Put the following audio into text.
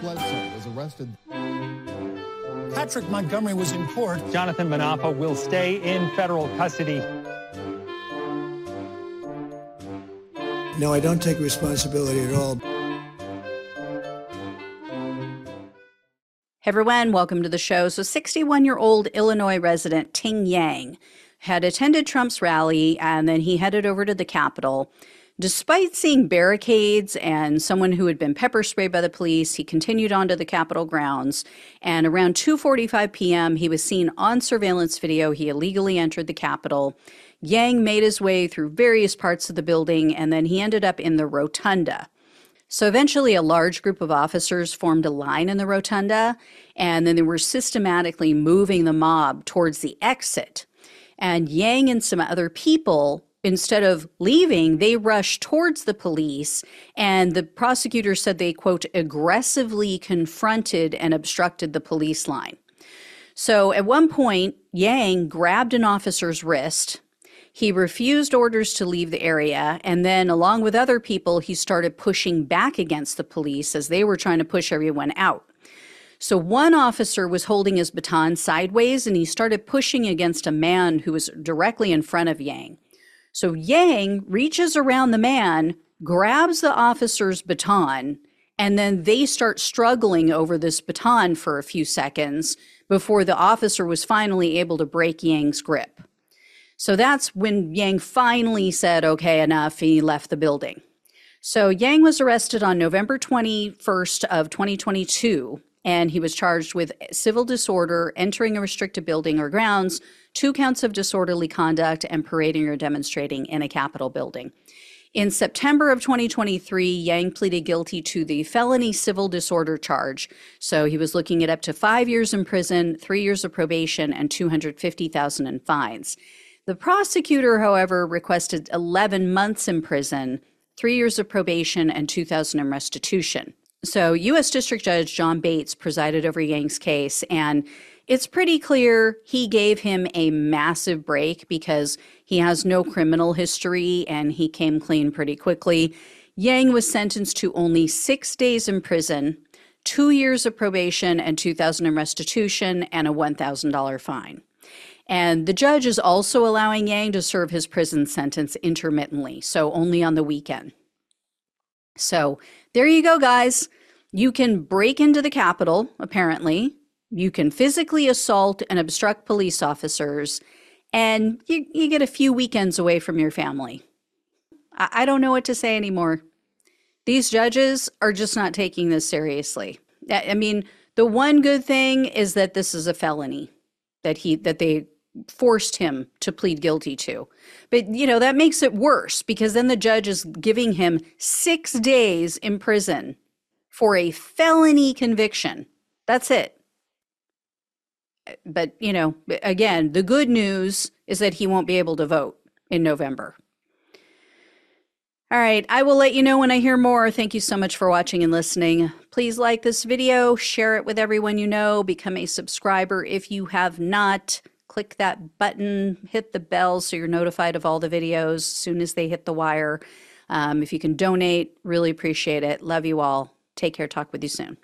Bledsoe was arrested. Patrick Montgomery was in court. Jonathan Munafo will stay in federal custody. No, I don't take responsibility at all. Hey everyone, welcome to the show. So, 61 year old Illinois resident Tyng Yang had attended Trump's rally and then he headed over to the Capitol. Despite seeing barricades and someone who had been pepper sprayed by the police, he continued onto the Capitol grounds. And around 2:45 p.m., he was seen on surveillance video. He illegally entered the Capitol. Yang made his way through various parts of the building, and then he ended up in the rotunda. So eventually, a large group of officers formed a line in the rotunda, and then they were systematically moving the mob towards the exit. And Yang and some other people instead of leaving, they rushed towards the police. And the prosecutor said they, quote, aggressively confronted and obstructed the police line. So at one point, Yang grabbed an officer's wrist. He refused orders to leave the area. And then, along with other people, he started pushing back against the police as they were trying to push everyone out. So one officer was holding his baton sideways and he started pushing against a man who was directly in front of Yang. So Yang reaches around the man, grabs the officer's baton, and then they start struggling over this baton for a few seconds before the officer was finally able to break Yang's grip. So that's when Yang finally said, okay, enough, he left the building. So Yang was arrested on November 21st of 2022 and he was charged with civil disorder, entering a restricted building or grounds, two counts of disorderly conduct, and parading or demonstrating in a Capitol building. In September of 2023, Yang pleaded guilty to the felony civil disorder charge. So he was looking at up to five years in prison, three years of probation, and 250,000 in fines. The prosecutor, however, requested 11 months in prison, three years of probation, and 2,000 in restitution. So, U.S. District Judge John Bates presided over Yang's case, and it's pretty clear he gave him a massive break because he has no criminal history and he came clean pretty quickly. Yang was sentenced to only six days in prison, two years of probation, and 2000 in restitution, and a $1,000 fine. And the judge is also allowing Yang to serve his prison sentence intermittently, so only on the weekend. So there you go, guys. You can break into the Capitol, apparently. You can physically assault and obstruct police officers, and you, you get a few weekends away from your family. I, I don't know what to say anymore. These judges are just not taking this seriously. I mean, the one good thing is that this is a felony that he that they forced him to plead guilty to. But, you know, that makes it worse because then the judge is giving him six days in prison for a felony conviction. That's it. But, you know, again, the good news is that he won't be able to vote in November. All right, I will let you know when I hear more. Thank you so much for watching and listening. Please like this video, share it with everyone you know, become a subscriber if you have not click that button, hit the bell so you're notified of all the videos as soon as they hit the wire. Um, if you can donate, really appreciate it. Love you all. Take care. Talk with you soon.